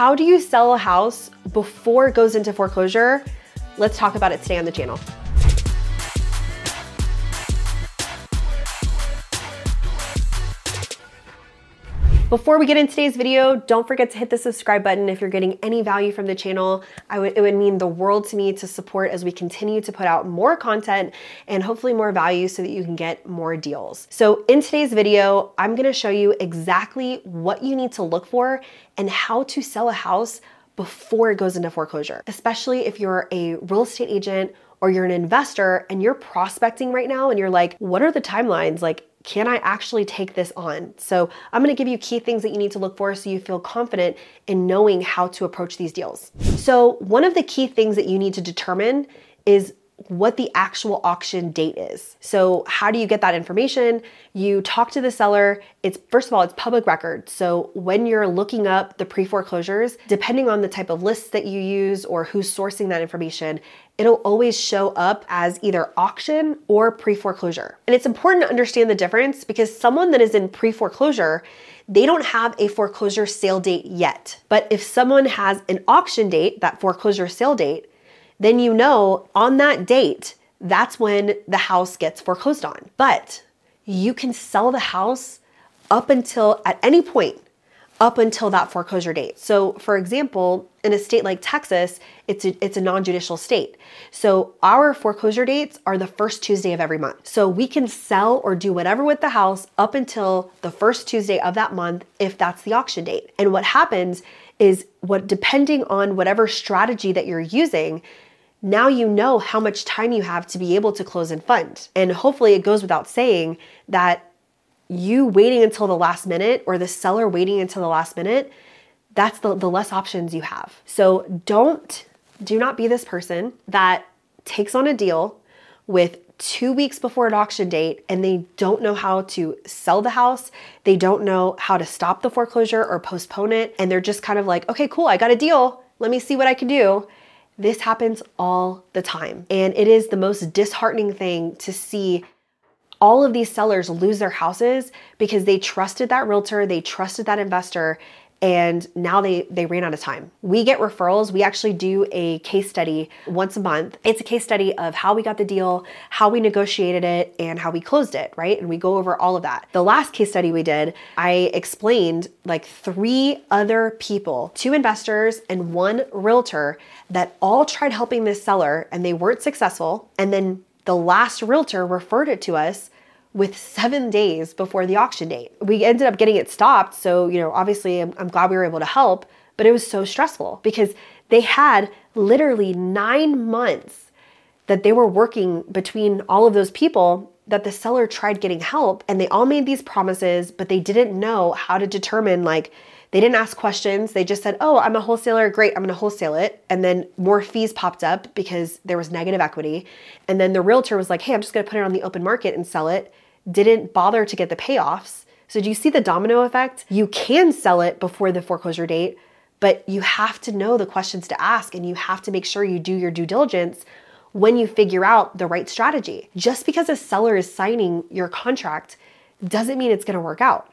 how do you sell a house before it goes into foreclosure? Let's talk about it today on the channel. Before we get into today's video, don't forget to hit the subscribe button if you're getting any value from the channel. it would mean the world to me to support as we continue to put out more content and hopefully more value so that you can get more deals. So in today's video, I'm gonna show you exactly what you need to look for and how to sell a house before it goes into foreclosure, especially if you're a real estate agent or you're an investor and you're prospecting right now and you're like, what are the timelines? Like, can I actually take this on? So, I'm gonna give you key things that you need to look for so you feel confident in knowing how to approach these deals. So, one of the key things that you need to determine is what the actual auction date is. So, how do you get that information? You talk to the seller. It's first of all, it's public record. So, when you're looking up the pre foreclosures, depending on the type of lists that you use or who's sourcing that information, it'll always show up as either auction or pre foreclosure. And it's important to understand the difference because someone that is in pre foreclosure, they don't have a foreclosure sale date yet. But if someone has an auction date, that foreclosure sale date, then you know on that date, that's when the house gets foreclosed on. But you can sell the house up until at any point up until that foreclosure date. So, for example, in a state like Texas, it's a, it's a non-judicial state. So, our foreclosure dates are the first Tuesday of every month. So, we can sell or do whatever with the house up until the first Tuesday of that month if that's the auction date. And what happens is what depending on whatever strategy that you're using, now you know how much time you have to be able to close and fund. And hopefully it goes without saying that you waiting until the last minute or the seller waiting until the last minute, that's the, the less options you have. So don't, do not be this person that takes on a deal with two weeks before an auction date and they don't know how to sell the house. They don't know how to stop the foreclosure or postpone it. And they're just kind of like, okay, cool, I got a deal. Let me see what I can do. This happens all the time. And it is the most disheartening thing to see all of these sellers lose their houses because they trusted that realtor, they trusted that investor, and now they they ran out of time. We get referrals. We actually do a case study once a month. It's a case study of how we got the deal, how we negotiated it, and how we closed it, right? And we go over all of that. The last case study we did, I explained like three other people, two investors and one realtor that all tried helping this seller and they weren't successful. And then the last realtor referred it to us with seven days before the auction date. We ended up getting it stopped. So, you know, obviously, I'm, I'm, glad we were able to help, but it was so stressful because they had literally nine months that they were working between all of those people that the seller tried getting help and they all made these promises, but they didn't know how to determine like, they didn't ask questions. They just said, Oh, I'm a wholesaler. Great, I'm gonna wholesale it. And then more fees popped up because there was negative equity. And then the realtor was like, Hey, I'm just gonna put it on the open market and sell it. Didn't bother to get the payoffs. So, do you see the domino effect? You can sell it before the foreclosure date, but you have to know the questions to ask and you have to make sure you do your due diligence when you figure out the right strategy. Just because a seller is signing your contract doesn't mean it's gonna work out.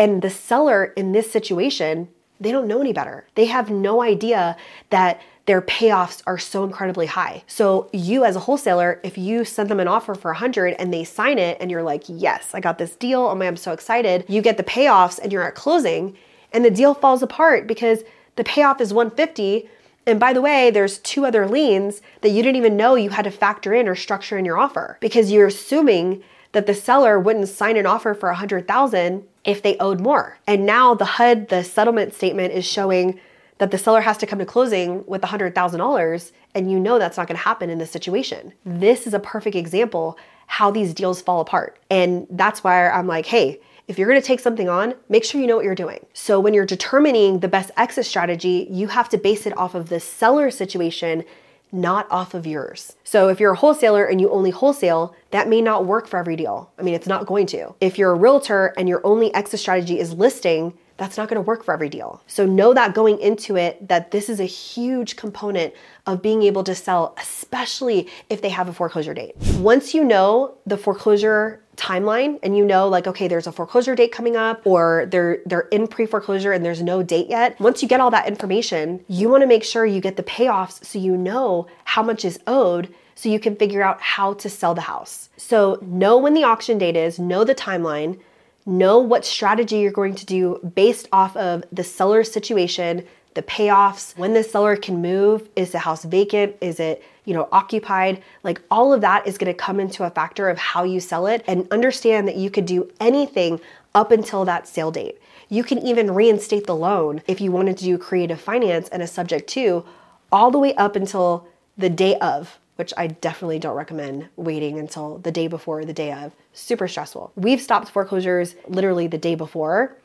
And the seller in this situation, they don't know any better. They have no idea that their payoffs are so incredibly high. So you as a wholesaler, if you send them an offer for 100 and they sign it and you're like, "Yes, I got this deal. Oh my, I'm so excited." You get the payoffs and you're at closing and the deal falls apart because the payoff is 150 and by the way, there's two other liens that you didn't even know you had to factor in or structure in your offer because you're assuming that the seller wouldn't sign an offer for 100,000 if they owed more. And now the HUD, the settlement statement is showing that the seller has to come to closing with $100,000 and you know that's not going to happen in this situation. This is a perfect example how these deals fall apart. And that's why I'm like, "Hey, if you're gonna take something on, make sure you know what you're doing. So, when you're determining the best exit strategy, you have to base it off of the seller situation not off of yours. So if you're a wholesaler and you only wholesale, that may not work for every deal. I mean, it's not going to. If you're a realtor and your only exit strategy is listing, that's not going to work for every deal. So know that going into it that this is a huge component of being able to sell, especially if they have a foreclosure date. Once you know the foreclosure timeline and you know like okay there's a foreclosure date coming up or they're they're in pre-foreclosure and there's no date yet. Once you get all that information you want to make sure you get the payoffs so you know how much is owed so you can figure out how to sell the house. So know when the auction date is know the timeline know what strategy you're going to do based off of the seller's situation the payoffs, when the seller can move, is the house vacant, is it, you know, occupied? Like all of that is to come into a factor of how you sell it and understand that you could do anything up until that sale date. You can even reinstate the loan if you wanted to do creative finance and a subject to all the way up until the day of, which I definitely don't recommend waiting until the day before the day of. Super stressful. We've stopped foreclosures literally the day before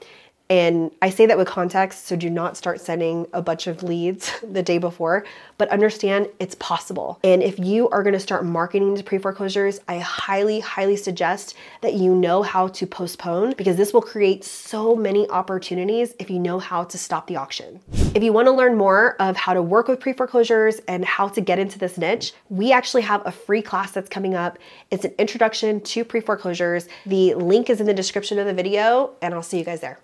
and I say that with context, so do not start sending a bunch of leads the day before, but understand it's possible. And if you are gonna start marketing to pre foreclosures, I highly, highly suggest that you know how to postpone because this will create so many opportunities if you know how to stop the auction. If you wanna learn more of how to work with pre foreclosures and how to get into this niche, we actually have a free class that's coming up. It's an introduction to pre foreclosures. The link is in the description of the video, and I'll see you guys there.